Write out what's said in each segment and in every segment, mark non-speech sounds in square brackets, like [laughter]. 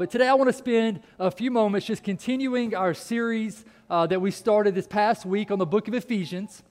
but today I want to spend a few moments just continuing our series uh, that we started this past week on the book of Ephesians.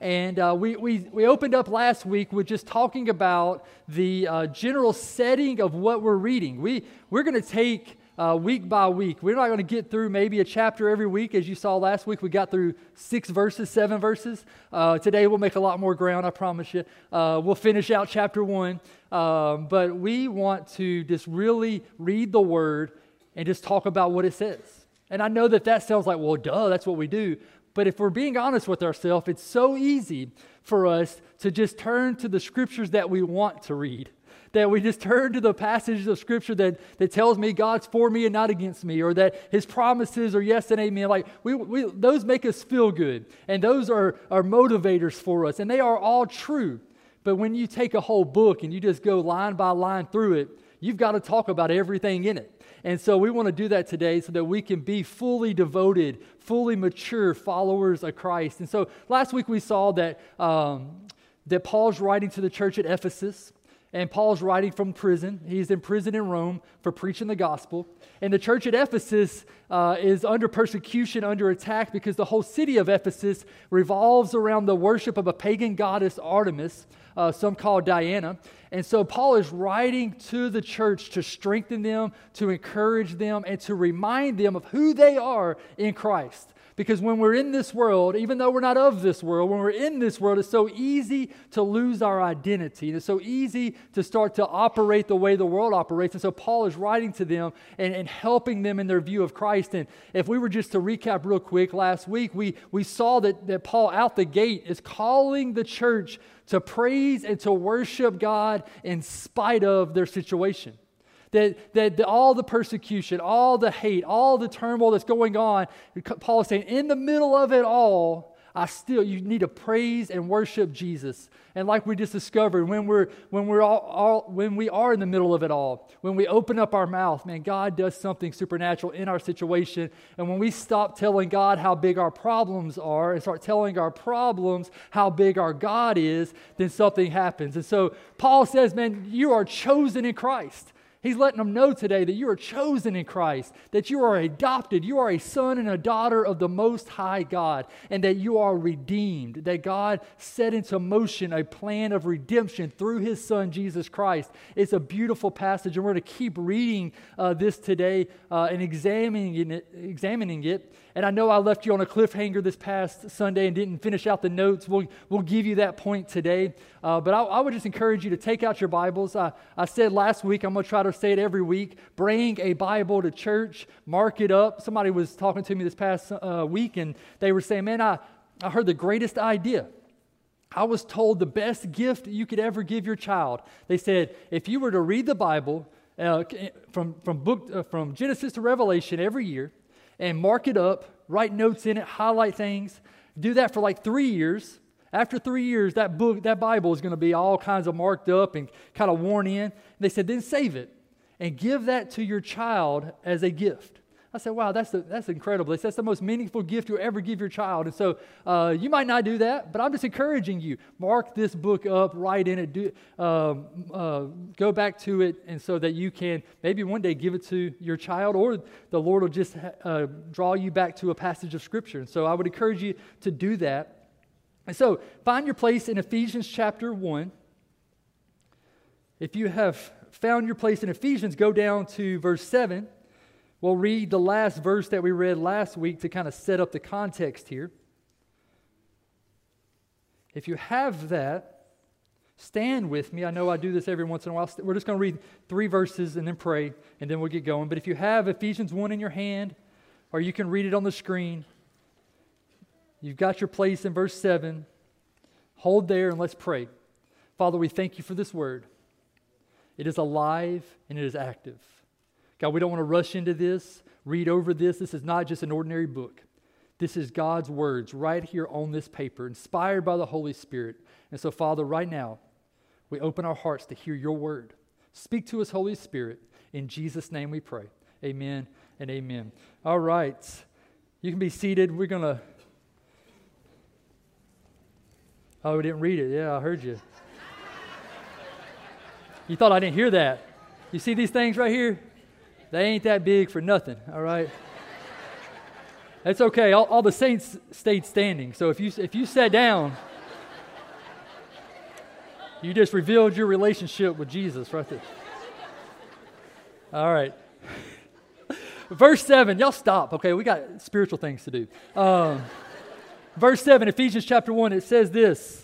And uh, we, we, we opened up last week with just talking about the uh, general setting of what we're reading. We, we're going to take uh, week by week. We're not going to get through maybe a chapter every week. As you saw last week, we got through six verses, seven verses. Uh, today, we'll make a lot more ground, I promise you. Uh, we'll finish out chapter one. Um, but we want to just really read the word and just talk about what it says. And I know that that sounds like, well, duh, that's what we do. But if we're being honest with ourselves, it's so easy for us to just turn to the scriptures that we want to read that we just turn to the passages of Scripture that, that tells me God's for me and not against me, or that His promises are yes and amen. Like, we, we, those make us feel good, and those are, are motivators for us, and they are all true. But when you take a whole book and you just go line by line through it, you've got to talk about everything in it. And so we want to do that today so that we can be fully devoted, fully mature followers of Christ. And so last week we saw that, um, that Paul's writing to the church at Ephesus. And Paul's writing from prison. He's in prison in Rome for preaching the gospel. And the church at Ephesus uh, is under persecution, under attack, because the whole city of Ephesus revolves around the worship of a pagan goddess, Artemis, uh, some call Diana. And so Paul is writing to the church to strengthen them, to encourage them, and to remind them of who they are in Christ. Because when we're in this world, even though we're not of this world, when we're in this world, it's so easy to lose our identity. And it's so easy to start to operate the way the world operates. And so Paul is writing to them and, and helping them in their view of Christ. And if we were just to recap real quick, last week we, we saw that, that Paul out the gate is calling the church to praise and to worship God in spite of their situation that, that all the persecution, all the hate, all the turmoil that's going on, Paul is saying, in the middle of it all, I still, you need to praise and worship Jesus. And like we just discovered, when we're, when we're all, all, when we are in the middle of it all, when we open up our mouth, man, God does something supernatural in our situation. And when we stop telling God how big our problems are and start telling our problems how big our God is, then something happens. And so Paul says, man, you are chosen in Christ. He's letting them know today that you are chosen in Christ, that you are adopted, you are a son and a daughter of the Most High God, and that you are redeemed, that God set into motion a plan of redemption through His Son, Jesus Christ. It's a beautiful passage, and we're going to keep reading uh, this today uh, and examining it, examining it. And I know I left you on a cliffhanger this past Sunday and didn't finish out the notes. We'll, we'll give you that point today. Uh, but I, I, would just encourage you to take out your Bibles. I, I said last week, I'm going to try to say it every week bring a Bible to church, mark it up. Somebody was talking to me this past uh, week, and they were saying, Man, I, I heard the greatest idea. I was told the best gift you could ever give your child. They said, if you were to read the Bible uh, from, from, book, uh, from Genesis to Revelation every year and mark it up, write notes in it, highlight things, do that for like three years, after three years, that book, that Bible is going to be all kinds of marked up and kind of worn in. And they said, then save it and give that to your child as a gift. I said, wow, that's, the, that's incredible. That's the most meaningful gift you'll ever give your child. And so uh, you might not do that, but I'm just encouraging you. Mark this book up, write in it, do, um, uh, go back to it, and so that you can maybe one day give it to your child, or the Lord will just uh, draw you back to a passage of Scripture. And so I would encourage you to do that. And so, find your place in Ephesians chapter 1. If you have found your place in Ephesians, go down to verse 7. We'll read the last verse that we read last week to kind of set up the context here. If you have that, stand with me. I know I do this every once in a while. We're just going to read three verses and then pray, and then we'll get going. But if you have Ephesians 1 in your hand, or you can read it on the screen, You've got your place in verse 7. Hold there and let's pray. Father, we thank you for this word. It is alive and it is active. God, we don't want to rush into this, read over this. This is not just an ordinary book. This is God's words right here on this paper, inspired by the Holy Spirit. And so, Father, right now, we open our hearts to hear your word. Speak to us, Holy Spirit. In Jesus' name we pray. Amen and amen. All right. You can be seated. We're going to Oh, we didn't read it. Yeah, I heard you. you thought I didn't hear that. You see these things right here? They ain't that big for nothing, all right? That's okay. All, all, the saints stayed standing. So if you, if you sat down, you just revealed your relationship with Jesus right there. All right. [laughs] Verse 7, y'all stop, okay? We got spiritual things to do. Um, verse 7, Ephesians chapter 1, it says this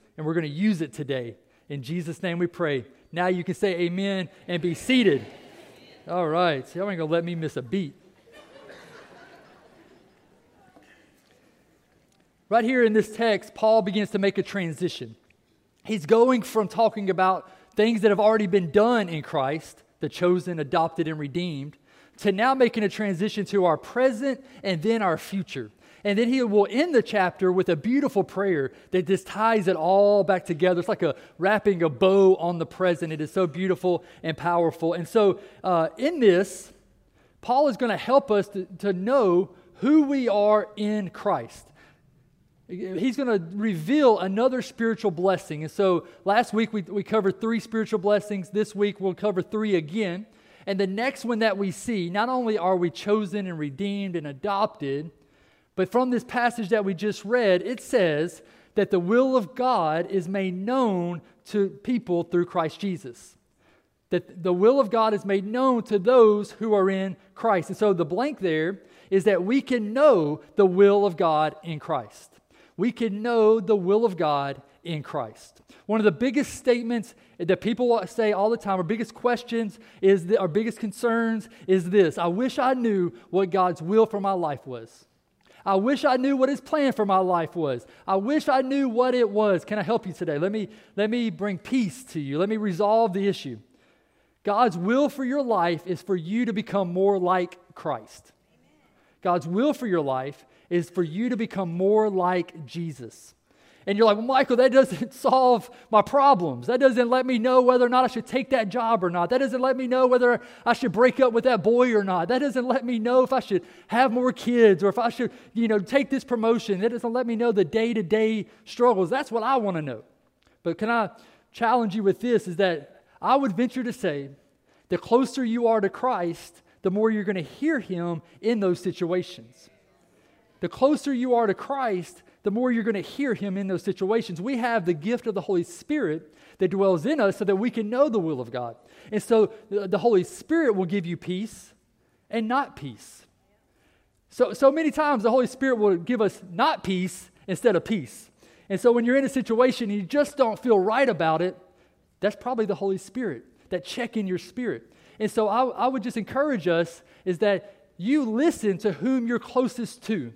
and we're going to use it today. In Jesus' name we pray. Now you can say amen and be seated. All right. Y'all ain't going to let me miss a beat. Right here in this text, Paul begins to make a transition. He's going from talking about things that have already been done in Christ, the chosen, adopted, and redeemed, to now making a transition to our present and then our future. And then he will end the chapter with a beautiful prayer that just ties it all back together. It's like a wrapping a bow on the present. It is so beautiful and powerful. And so, uh, in this, Paul is going to help us to, to know who we are in Christ. He's going to reveal another spiritual blessing. And so last week we, we covered three spiritual blessings. This week we'll cover three again. And the next one that we see, not only are we chosen and redeemed and adopted, but from this passage that we just read, it says that the will of God is made known to people through Christ Jesus. That the will of God is made known to those who are in Christ. And so the blank there is that we can know the will of God in Christ we can know the will of God in Christ. One of the biggest statements that people say all the time, our biggest questions is the, our biggest concerns is this I wish I knew what God's will for my life was. I wish I knew what his plan for my life was. I wish I knew what it was. Can I help you today? Let me, let me bring peace to you. Let me resolve the issue. God's will for your life is for you to become more like Christ. God's will for your life is for you to become more like Jesus. And you're like, well, Michael, that doesn't [laughs] solve my problems. That doesn't let me know whether or not I should take that job or not. That doesn't let me know whether I should break up with that boy or not. That doesn't let me know if I should have more kids or if I should, you know, take this promotion. That doesn't let me know the day to day struggles. That's what I want to know. But can I challenge you with this? Is that I would venture to say the closer you are to Christ, the more you're going to hear him in those situations. The closer you are to Christ, the more you're going to hear him in those situations. We have the gift of the Holy Spirit that dwells in us so that we can know the will of God. And so the Holy Spirit will give you peace and not peace. So, so many times the Holy Spirit will give us not peace instead of peace. And so when you're in a situation and you just don't feel right about it, that's probably the Holy Spirit, that check in your spirit. And so I, I would just encourage us is that you listen to whom you're closest to.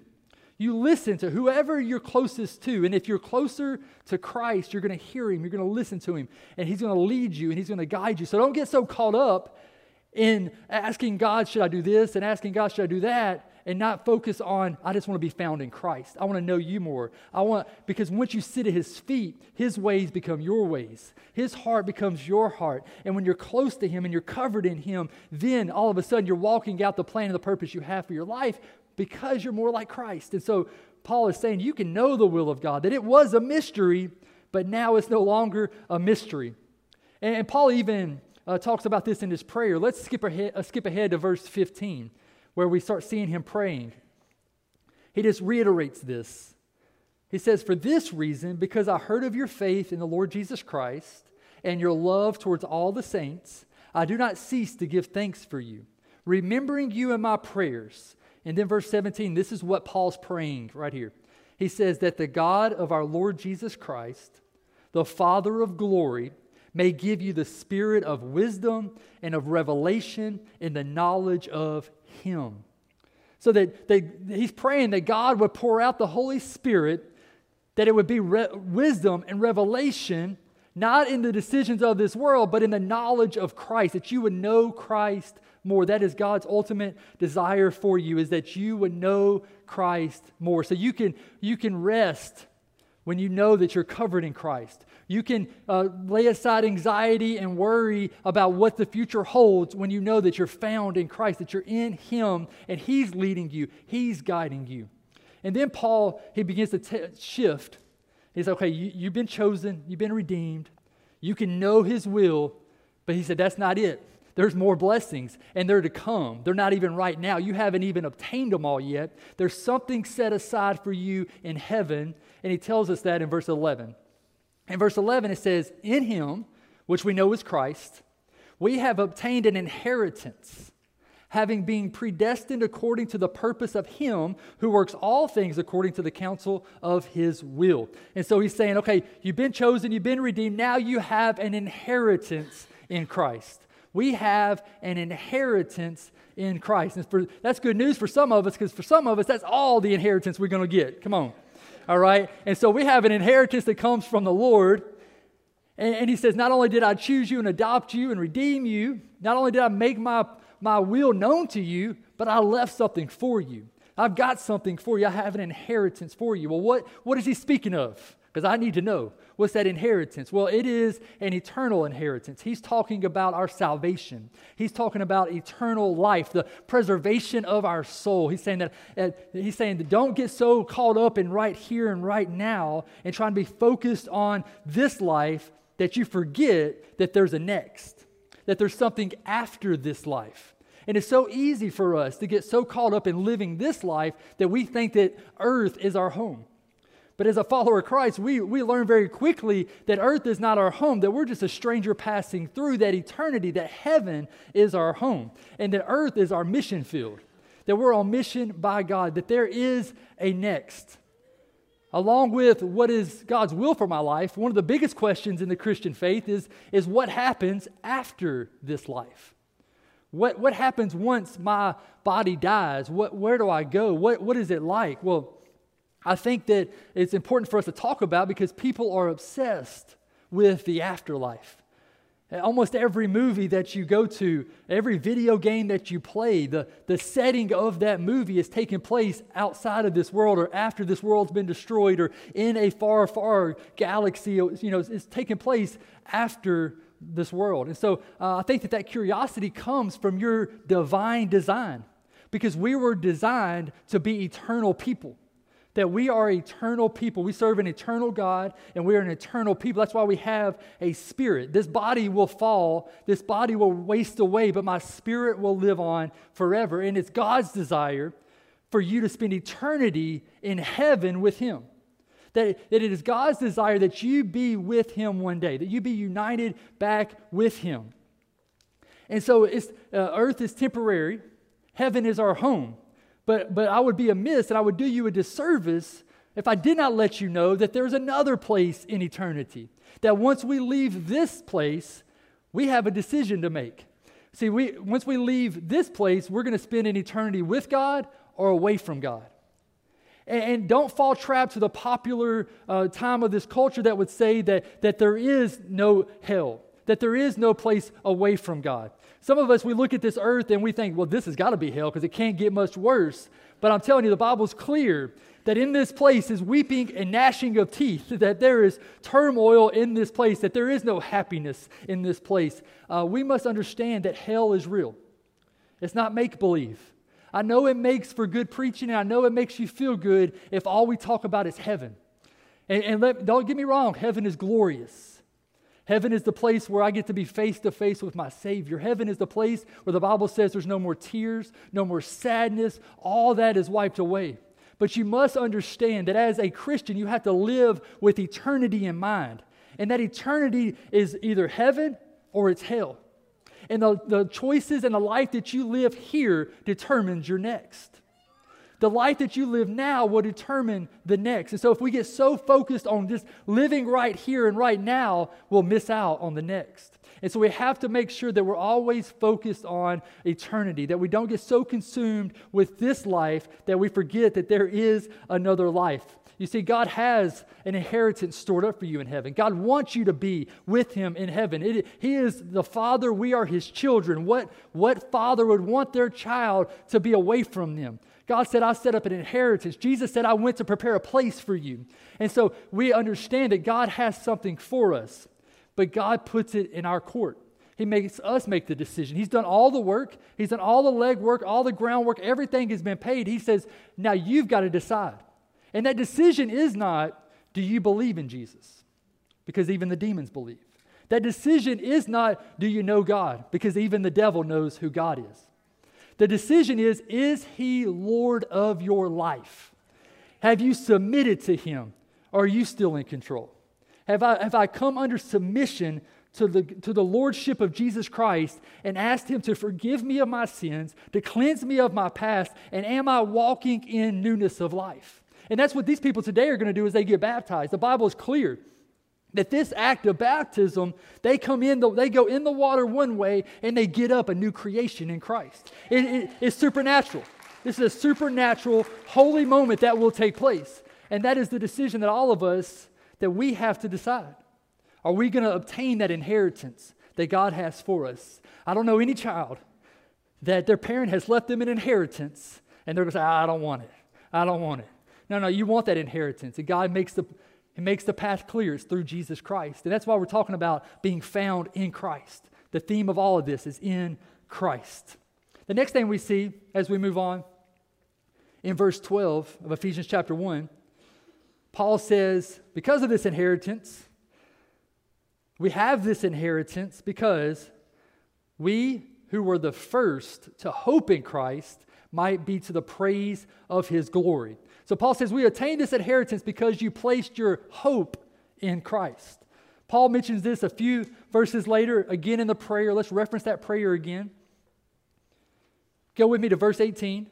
You listen to whoever you're closest to. And if you're closer to Christ, you're going to hear him, you're going to listen to him, and he's going to lead you and he's going to guide you. So don't get so caught up in asking God, should I do this? And asking God, should I do that? And not focus on, I just want to be found in Christ. I want to know you more. I want, because once you sit at his feet, his ways become your ways. His heart becomes your heart. And when you're close to him and you're covered in him, then all of a sudden you're walking out the plan and the purpose you have for your life because you're more like Christ. And so Paul is saying you can know the will of God, that it was a mystery, but now it's no longer a mystery. And, and Paul even uh, talks about this in his prayer. Let's skip ahead, uh, skip ahead to verse 15, where we start seeing him praying. He just reiterates this. He says, For this reason, because I heard of your faith in the Lord Jesus Christ and your love towards all the saints, I do not cease to give thanks for you, remembering you in my prayers and then verse 17, this is what Paul's praying right here. He says that the God of our Lord Jesus Christ, the Father of glory, may give you the spirit of wisdom and of revelation in the knowledge of Him. So that they, he's praying that God would pour out the Holy Spirit, that it would be re- wisdom and revelation not in the decisions of this world, but in the knowledge of Christ, that you would know Christ more. That is God's ultimate desire for you, is that you would know Christ more. So you can, you can rest when you know that you're covered in Christ. You can uh, lay aside anxiety and worry about what the future holds when you know that you're found in Christ, that you're in Him, and He's leading you, He's guiding you. And then Paul, he begins to t- shift. He's okay, you, you've been chosen, you've been redeemed, you can know His will, but he said, that's not it. There's more blessings, and they're to come. They're not even right now. You haven't even obtained them all yet. There's something set aside for you in heaven, and he tells us that in verse 11. In verse 11, it says, In him, which we know is Christ, we have obtained an inheritance, having been predestined according to the purpose of him who works all things according to the counsel of his will. And so he's saying, okay, you've been chosen, you've been redeemed, now you have an inheritance in Christ. We have an inheritance in Christ. And for, that's good news for some of us because for some of us, that's all the inheritance we're going to get. Come on. All right? And so we have an inheritance that comes from the Lord. And, and he says, Not only did I choose you and adopt you and redeem you, not only did I make my, my will known to you, but I left something for you. I've got something for you. I have an inheritance for you. Well, what, what is he speaking of? Because I need to know. What's that inheritance? Well, it is an eternal inheritance. He's talking about our salvation. He's talking about eternal life, the preservation of our soul. He's saying that he's saying that don't get so caught up in right here and right now and trying to be focused on this life that you forget that there's a next, that there's something after this life. And it's so easy for us to get so caught up in living this life that we think that earth is our home. But as a follower of Christ, we, we learn very quickly that earth is not our home, that we're just a stranger passing through, that eternity, that heaven is our home, and that earth is our mission field, that we're on mission by God, that there is a next. Along with what is God's will for my life, one of the biggest questions in the Christian faith is, is what happens after this life? What, what happens once my body dies? What, where do I go? What, what is it like? Well, I think that it's important for us to talk about because people are obsessed with the afterlife. Almost every movie that you go to, every video game that you play, the, the setting of that movie is taking place outside of this world or after this world's been destroyed or in a far, far galaxy. You know, it's taking place after this world. And so uh, I think that that curiosity comes from your divine design because we were designed to be eternal people that we are eternal people. We serve an eternal God and we are an eternal people. That's why we have a spirit. This body will fall, this body will waste away, but my spirit will live on forever. And it's God's desire for you to spend eternity in heaven with Him. That, that it is God's desire that you be with Him one day, that you be united back with Him. And so it's, uh, earth is temporary, heaven is our home. But, but I would be amiss and I would do you a disservice if I did not let you know that there's another place in eternity. That once we leave this place, we have a decision to make. See, we, once we leave this place, we're going to spend an eternity with God or away from God. And, and don't fall trap to the popular uh, time of this culture that would say that, that there is no hell, that there is no place away from God. Some of us, we look at this earth and we think, well, this has got to be hell because it can't get much worse. But I'm telling you, the Bible's clear that in this place is weeping and gnashing of teeth, [laughs] that there is turmoil in this place, that there is no happiness in this place. Uh, we must understand that hell is real. It's not make believe. I know it makes for good preaching, and I know it makes you feel good if all we talk about is heaven. And, and let, don't get me wrong, heaven is glorious. Heaven is the place where I get to be face to face with my Savior. Heaven is the place where the Bible says there's no more tears, no more sadness. All that is wiped away. But you must understand that as a Christian, you have to live with eternity in mind. And that eternity is either heaven or it's hell. And the, the choices and the life that you live here determines your next the life that you live now will determine the next. And so, if we get so focused on just living right here and right now, we'll miss out on the next. And so, we have to make sure that we're always focused on eternity, that we don't get so consumed with this life that we forget that there is another life. You see, God has an inheritance stored up for you in heaven. God wants you to be with Him in heaven. It, he is the Father, we are His children. What, what father would want their child to be away from them? God said, I set up an inheritance. Jesus said, I went to prepare a place for you. And so we understand that God has something for us, but God puts it in our court. He makes us make the decision. He's done all the work, He's done all the legwork, all the groundwork, everything has been paid. He says, Now you've got to decide. And that decision is not, Do you believe in Jesus? Because even the demons believe. That decision is not, Do you know God? Because even the devil knows who God is. The decision is, Is He Lord of your life? Have you submitted to Him? Or are you still in control? Have I, have I come under submission to the, to the lordship of Jesus Christ and asked him to forgive me of my sins, to cleanse me of my past, and am I walking in newness of life? And that's what these people today are going to do as they get baptized. The Bible is clear that this act of baptism, they come in, the, they go in the water one way, and they get up a new creation in Christ. It, it, it's supernatural. This is a supernatural, holy moment that will take place. And that is the decision that all of us, that we have to decide. Are we going to obtain that inheritance that God has for us? I don't know any child that their parent has left them an inheritance and they're going to say, I don't want it. I don't want it. No, no, you want that inheritance. And God makes the, he makes the path clear. It's through Jesus Christ. And that's why we're talking about being found in Christ. The theme of all of this is in Christ. The next thing we see as we move on in verse 12 of Ephesians chapter 1, Paul says, Because of this inheritance, we have this inheritance because we who were the first to hope in Christ might be to the praise of his glory. So Paul says, We attained this inheritance because you placed your hope in Christ. Paul mentions this a few verses later, again in the prayer. Let's reference that prayer again. Go with me to verse 18.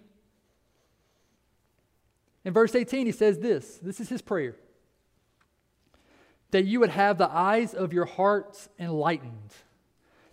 In verse 18, he says this this is his prayer that you would have the eyes of your hearts enlightened,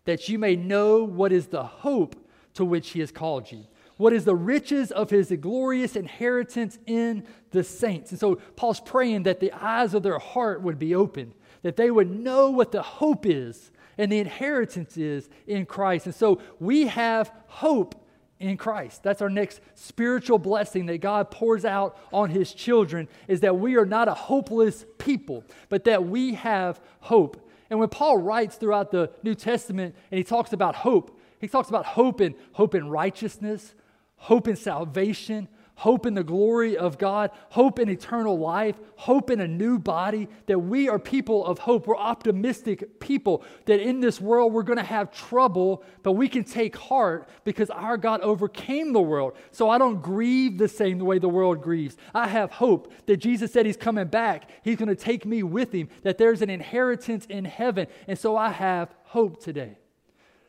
that you may know what is the hope to which he has called you. What is the riches of his glorious inheritance in the saints? And so Paul's praying that the eyes of their heart would be open, that they would know what the hope is and the inheritance is in Christ. And so we have hope in Christ. That's our next spiritual blessing that God pours out on his children is that we are not a hopeless people, but that we have hope. And when Paul writes throughout the New Testament and he talks about hope, he talks about hope in hope in righteousness, hope in salvation, hope in the glory of God, hope in eternal life, hope in a new body, that we are people of hope. We're optimistic people, that in this world we're going to have trouble, but we can take heart because our God overcame the world. So I don't grieve the same way the world grieves. I have hope that Jesus said He's coming back. He's going to take me with Him, that there's an inheritance in heaven. And so I have hope today.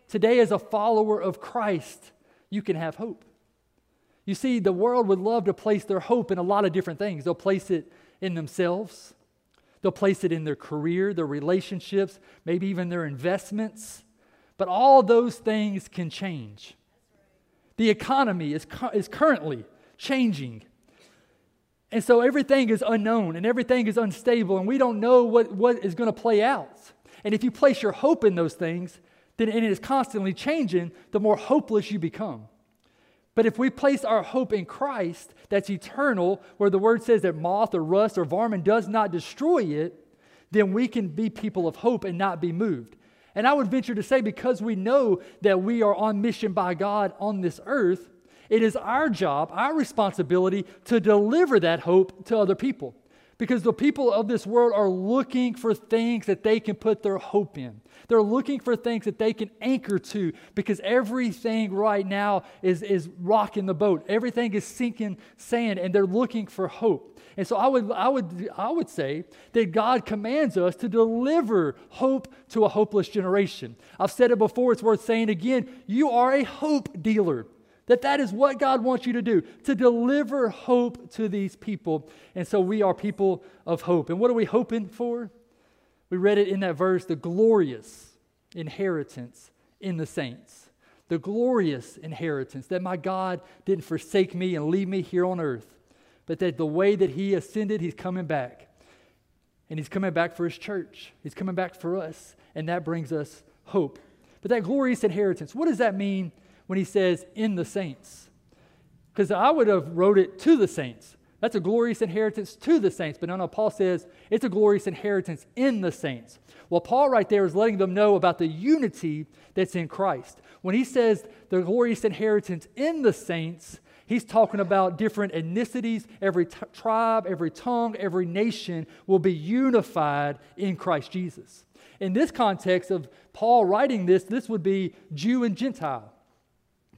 Today, as a follower of Christ, you can have hope. You see, the world would love to place their hope in a lot of different things. They'll place it in themselves, they'll place it in their career, their relationships, maybe even their investments. But all those things can change. The economy is, is currently changing. And so everything is unknown and everything is unstable, and we don't know what, what is going to play out. And if you place your hope in those things, then it is constantly changing, the more hopeless you become. But if we place our hope in Christ, that's eternal, where the word says that moth or rust or varmint does not destroy it, then we can be people of hope and not be moved. And I would venture to say, because we know that we are on mission by God on this earth, it is our job, our responsibility to deliver that hope to other people because the people of this world are looking for things that they can put their hope in. They're looking for things that they can anchor to because everything right now is, is rocking the boat. Everything is sinking sand, and they're looking for hope. And so I would, I, would, I would say that God commands us to deliver hope to a hopeless generation. I've said it before, it's worth saying again. You are a hope dealer. That that is what God wants you to do, to deliver hope to these people. And so we are people of hope. And what are we hoping for? We read it in that verse, the glorious inheritance in the saints. The glorious inheritance that my God didn't forsake me and leave me here on earth, but that the way that he ascended, he's coming back. And he's coming back for his church. He's coming back for us. And that brings us hope. But that glorious inheritance, what does that mean when he says in the saints? Because I would have wrote it to the saints. That's a glorious inheritance to the saints. But no, no, Paul says it's a glorious inheritance in the saints. Well, Paul right there is letting them know about the unity that's in Christ. When he says the glorious inheritance in the saints, he's talking about different ethnicities. Every t- tribe, every tongue, every nation will be unified in Christ Jesus. In this context of Paul writing this, this would be Jew and Gentile.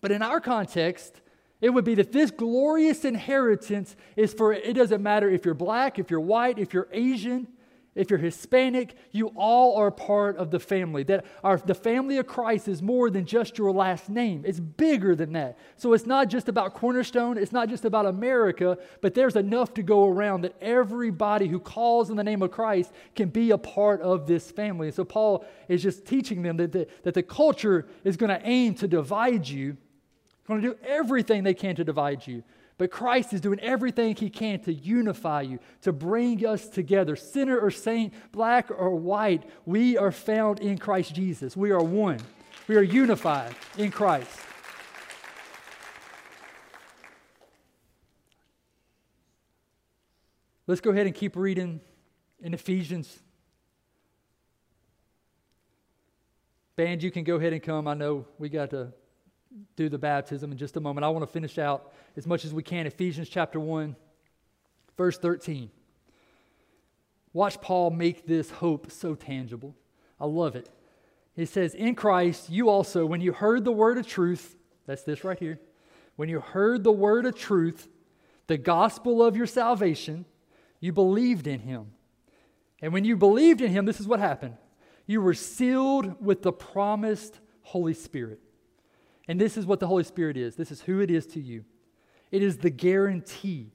But in our context, it would be that this glorious inheritance is for, it doesn't matter if you're black, if you're white, if you're Asian, if you're Hispanic, you all are part of the family. That our, the family of Christ is more than just your last name. It's bigger than that. So it's not just about Cornerstone, it's not just about America, but there's enough to go around that everybody who calls in the name of Christ can be a part of this family. So Paul is just teaching them that the, that the culture is going to aim to divide you going to do everything they can to divide you. But Christ is doing everything he can to unify you, to bring us together. Sinner or saint, black or white, we are found in Christ Jesus. We are one. We are unified in Christ. Let's go ahead and keep reading in Ephesians. Band, you can go ahead and come. I know we got to do the baptism in just a moment. I want to finish out as much as we can Ephesians chapter 1, verse 13. Watch Paul make this hope so tangible. I love it. He says, In Christ, you also, when you heard the word of truth, that's this right here, when you heard the word of truth, the gospel of your salvation, you believed in him. And when you believed in him, this is what happened. You were sealed with the promised Holy Spirit and this is what the Holy Spirit is this is who it is to you. It is the guarantee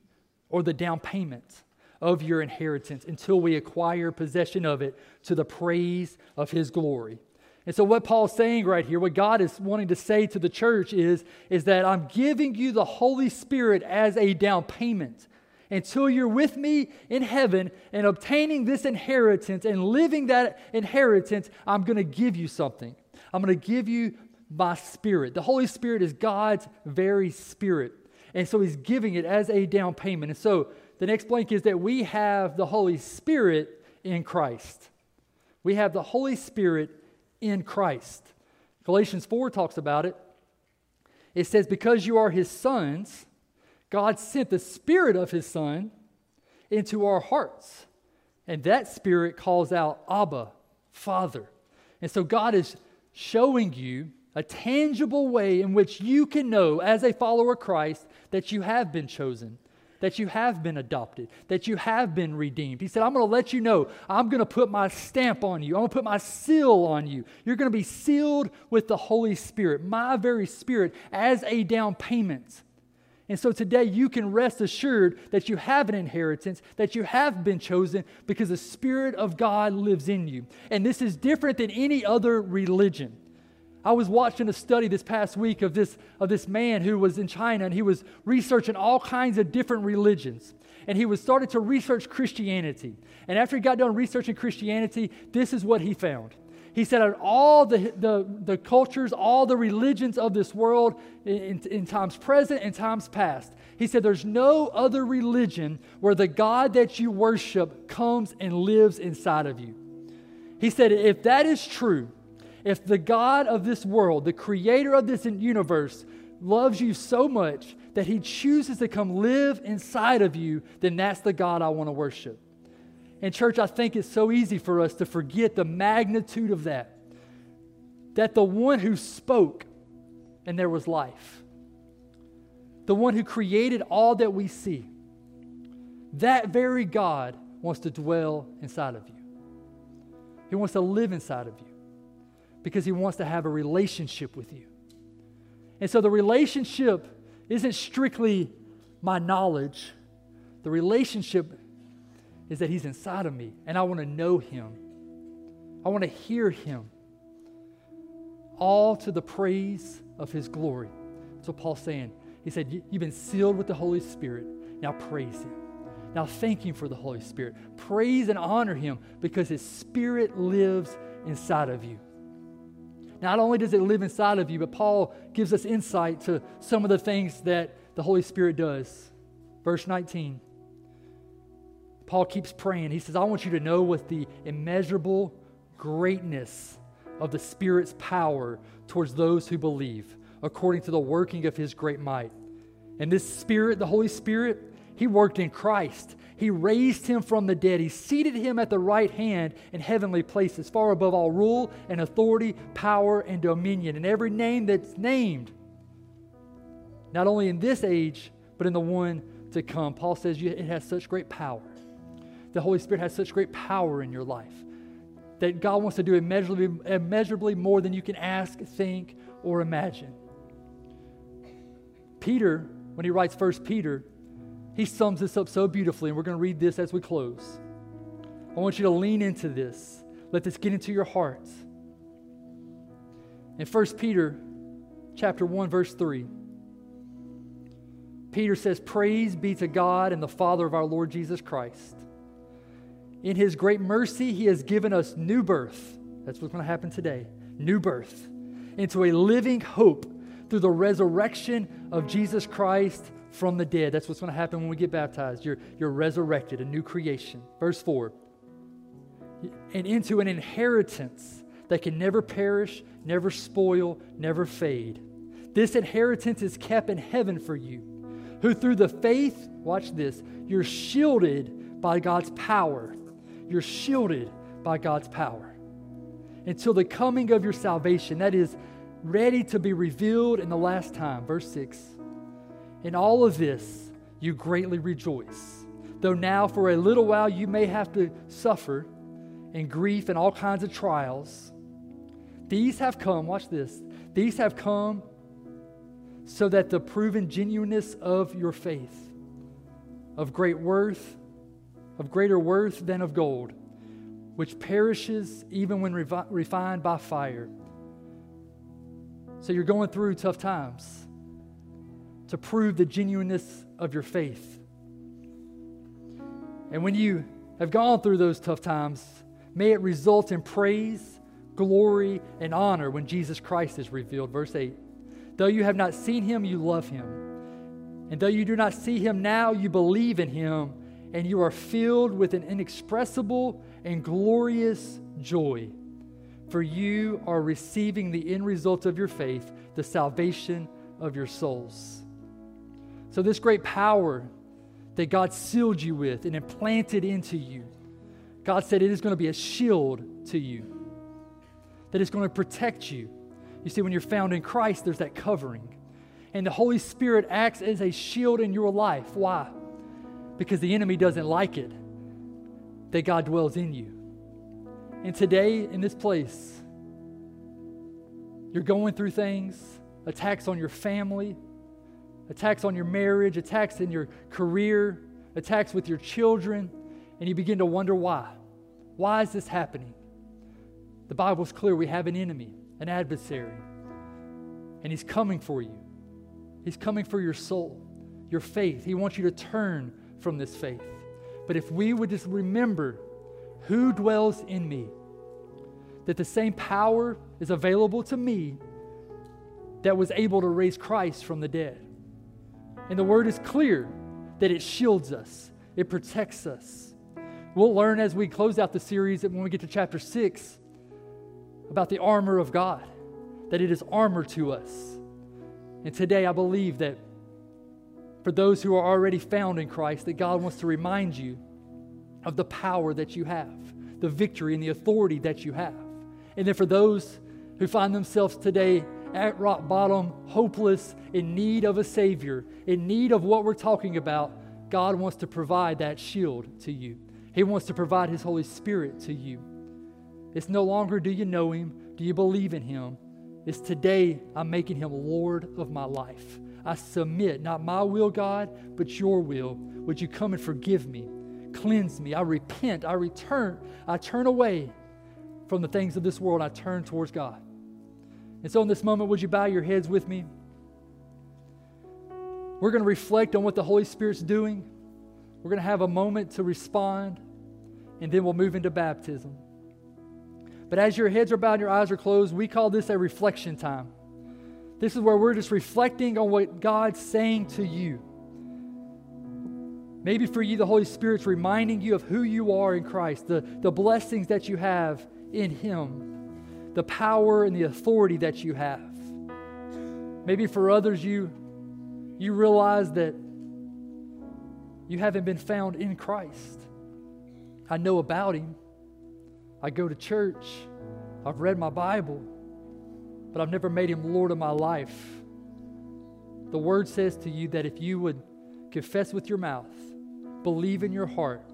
or the down payment of your inheritance until we acquire possession of it to the praise of His glory. And so, what Paul's saying right here, what God is wanting to say to the church is, is that I'm giving you the Holy Spirit as a down payment. Until you're with me in heaven and obtaining this inheritance and living that inheritance, I'm going to give you something. I'm going to give you by Spirit. The Holy Spirit is God's very Spirit. And so He's giving it as a down payment. And so the next blank is that we have the Holy Spirit in Christ. We have the Holy Spirit in Christ. Galatians 4 talks about it. It says, Because you are His sons, God sent the Spirit of His Son into our hearts. And that Spirit calls out, Abba, Father. And so God is showing you a tangible way in which you can know, as a follower of Christ, that you have been chosen, that you have been adopted, that you have been redeemed. He said, I'm going to let you know, I'm going to put my stamp on you, I'm going to put my seal on you. You're going to be sealed with the Holy Spirit, my very Spirit, as a down payment. And so today you can rest assured that you have an inheritance, that you have been chosen because the Spirit of God lives in you. And this is different than any other religion. I was watching a study this past week of this, of this man who was in China and he was researching all kinds of different religions. And he was started to research Christianity. And after he got done researching Christianity, this is what he found. He said, out of all the, the, the cultures, all the religions of this world in, in times present and times past, he said, there's no other religion where the God that you worship comes and lives inside of you. He said, if that is true, if the God of this world, the creator of this universe, loves you so much that he chooses to come live inside of you, then that's the God I want to worship. And, church, I think it's so easy for us to forget the magnitude of that. That the one who spoke and there was life, the one who created all that we see, that very God wants to dwell inside of you. He wants to live inside of you because he wants to have a relationship with you. And so the relationship isn't strictly my knowledge, the relationship is that he's inside of me and I want to know him. I want to hear him. All to the praise of his glory. That's what Paul's saying. He said, You've been sealed with the Holy Spirit. Now praise Him. Now thank Him for the Holy Spirit. Praise and honor Him because His Spirit lives inside of you. Not only does it live inside of you, but Paul gives us insight to some of the things that the Holy Spirit does. Verse 19. Paul keeps praying. He says, I want you to know with the immeasurable greatness of the Spirit's power towards those who believe, according to the working of his great might. And this Spirit, the Holy Spirit, he worked in Christ. He raised him from the dead. He seated him at the right hand in heavenly places, far above all rule and authority, power and dominion, and every name that's named, not only in this age, but in the one to come. Paul says it has such great power. The Holy Spirit has such great power in your life that God wants to do immeasurably, immeasurably more than you can ask, think, or imagine. Peter, when he writes First Peter, he sums this up so beautifully, and we're going to read this as we close. I want you to lean into this. Let this get into your hearts. In 1 Peter chapter 1, verse 3, Peter says, Praise be to God and the Father of our Lord Jesus Christ. In his great mercy, he has given us new birth. That's what's going to happen today. New birth into a living hope through the resurrection of Jesus Christ from the dead. That's what's going to happen when we get baptized. You're, you're resurrected, a new creation. Verse 4 and into an inheritance that can never perish, never spoil, never fade. This inheritance is kept in heaven for you, who through the faith, watch this, you're shielded by God's power. You're shielded by God's power until the coming of your salvation. That is ready to be revealed in the last time. Verse 6 In all of this, you greatly rejoice, though now for a little while you may have to suffer in grief and all kinds of trials. These have come, watch this, these have come so that the proven genuineness of your faith, of great worth, of greater worth than of gold, which perishes even when refined by fire so you're going through tough times to prove the genuineness of your faith. And when you have gone through those tough times, may it result in praise, glory, and honor when Jesus Christ is revealed. Verse 8 Though you have not seen him, you love him. And though you do not see him now, you believe in him, and you are filled with an inexpressible and glorious joy for you are receiving the end result of your faith, the salvation of your souls. So, this great power that God sealed you with and implanted into you, God said it is going to be a shield to you, that is going to protect you. You see, when you're found in Christ, there's that covering. And the Holy Spirit acts as a shield in your life. Why? Because the enemy doesn't like it that God dwells in you. And today, in this place, you're going through things attacks on your family, attacks on your marriage, attacks in your career, attacks with your children, and you begin to wonder why. Why is this happening? The Bible's clear we have an enemy, an adversary, and he's coming for you. He's coming for your soul, your faith. He wants you to turn from this faith. But if we would just remember who dwells in me? That the same power is available to me that was able to raise Christ from the dead. And the word is clear that it shields us, it protects us. We'll learn as we close out the series that when we get to chapter 6 about the armor of God, that it is armor to us. And today I believe that for those who are already found in Christ, that God wants to remind you of the power that you have, the victory and the authority that you have. And then for those who find themselves today at rock bottom, hopeless, in need of a Savior, in need of what we're talking about, God wants to provide that shield to you. He wants to provide His Holy Spirit to you. It's no longer do you know Him, do you believe in Him? It's today I'm making Him Lord of my life. I submit, not my will, God, but your will. Would you come and forgive me? Cleanse me. I repent. I return. I turn away from the things of this world. I turn towards God. And so, in this moment, would you bow your heads with me? We're going to reflect on what the Holy Spirit's doing. We're going to have a moment to respond, and then we'll move into baptism. But as your heads are bowed and your eyes are closed, we call this a reflection time. This is where we're just reflecting on what God's saying to you. Maybe for you, the Holy Spirit's reminding you of who you are in Christ, the, the blessings that you have in Him, the power and the authority that you have. Maybe for others, you, you realize that you haven't been found in Christ. I know about Him. I go to church. I've read my Bible, but I've never made Him Lord of my life. The Word says to you that if you would confess with your mouth, believe in your heart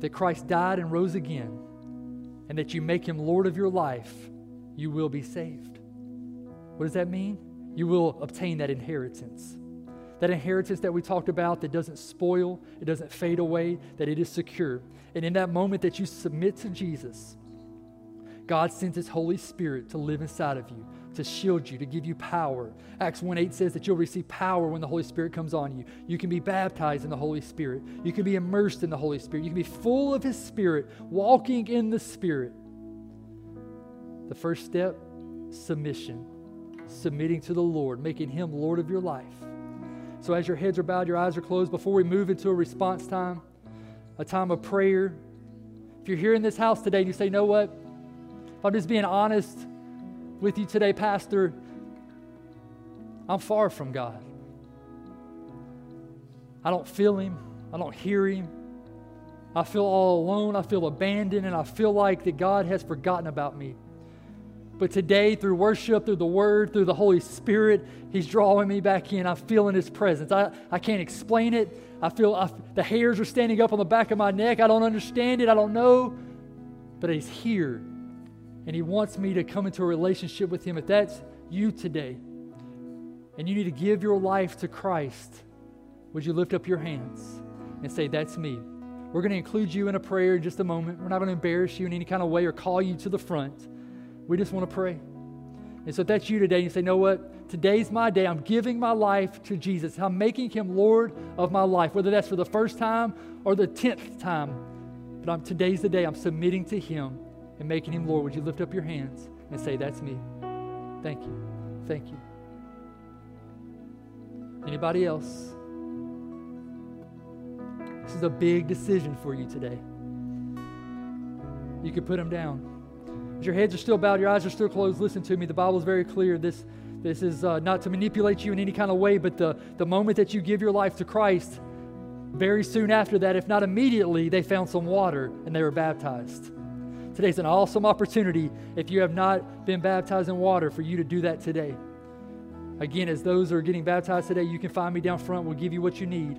that Christ died and rose again, and that you make Him Lord of your life, you will be saved. What does that mean? You will obtain that inheritance. That inheritance that we talked about that doesn't spoil, it doesn't fade away, that it is secure. And in that moment that you submit to Jesus, God sends His Holy Spirit to live inside of you, to shield you, to give you power. Acts 1 8 says that you'll receive power when the Holy Spirit comes on you. You can be baptized in the Holy Spirit. You can be immersed in the Holy Spirit. You can be full of His Spirit, walking in the Spirit. The first step submission, submitting to the Lord, making Him Lord of your life. So, as your heads are bowed, your eyes are closed, before we move into a response time, a time of prayer, if you're here in this house today and you say, you know what? If I'm just being honest with you today, Pastor, I'm far from God. I don't feel Him, I don't hear Him. I feel all alone, I feel abandoned, and I feel like that God has forgotten about me. But today, through worship, through the Word, through the Holy Spirit, He's drawing me back in. I'm feeling His presence. I, I can't explain it. I feel I, the hairs are standing up on the back of my neck. I don't understand it. I don't know. But He's here. And He wants me to come into a relationship with Him. If that's you today, and you need to give your life to Christ, would you lift up your hands and say, That's me? We're going to include you in a prayer in just a moment. We're not going to embarrass you in any kind of way or call you to the front. We just want to pray. And so if that's you today, you say, know what? Today's my day. I'm giving my life to Jesus. I'm making him Lord of my life, whether that's for the first time or the tenth time. But I'm, today's the day I'm submitting to him and making him Lord. Would you lift up your hands and say, That's me? Thank you. Thank you. Anybody else? This is a big decision for you today. You could put them down. As your heads are still bowed, your eyes are still closed, listen to me. The Bible is very clear. This, this is uh, not to manipulate you in any kind of way, but the, the moment that you give your life to Christ, very soon after that, if not immediately, they found some water and they were baptized. Today's an awesome opportunity, if you have not been baptized in water, for you to do that today. Again, as those are getting baptized today, you can find me down front. We'll give you what you need.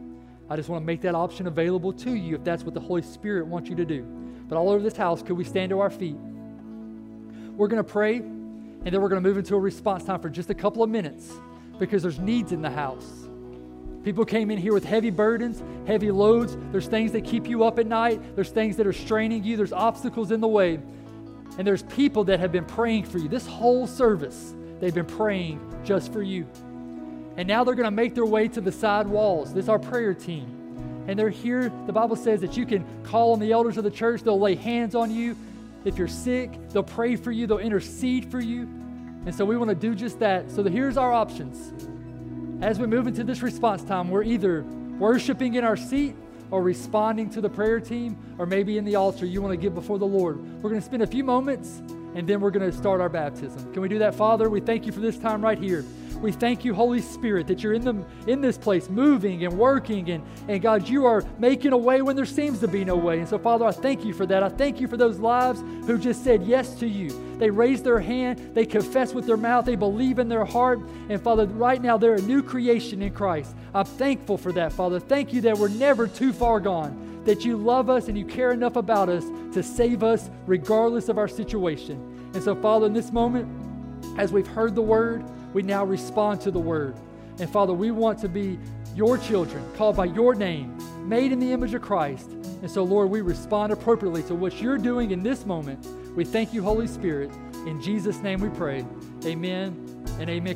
I just want to make that option available to you if that's what the Holy Spirit wants you to do. But all over this house, could we stand to our feet? We're going to pray, and then we're going to move into a response time for just a couple of minutes because there's needs in the house. People came in here with heavy burdens, heavy loads. There's things that keep you up at night. There's things that are straining you. There's obstacles in the way. And there's people that have been praying for you. This whole service, they've been praying just for you. And now they're going to make their way to the side walls. This is our prayer team. And they're here. The Bible says that you can call on the elders of the church. They'll lay hands on you. If you're sick, they'll pray for you, they'll intercede for you. And so we want to do just that. So here's our options. As we move into this response time, we're either worshiping in our seat or responding to the prayer team, or maybe in the altar you want to give before the Lord. We're going to spend a few moments and then we're going to start our baptism. Can we do that, Father? We thank you for this time right here. We thank you, Holy Spirit, that you're in, the, in this place, moving and working. And, and God, you are making a way when there seems to be no way. And so, Father, I thank you for that. I thank you for those lives who just said yes to you. They raised their hand, they confess with their mouth, they believe in their heart. And Father, right now they're a new creation in Christ. I'm thankful for that, Father. Thank you that we're never too far gone that you love us and you care enough about us to save us regardless of our situation. And so, Father, in this moment, as we've heard the word, we now respond to the word. And Father, we want to be your children, called by your name, made in the image of Christ. And so, Lord, we respond appropriately to what you're doing in this moment. We thank you, Holy Spirit. In Jesus' name we pray. Amen and amen.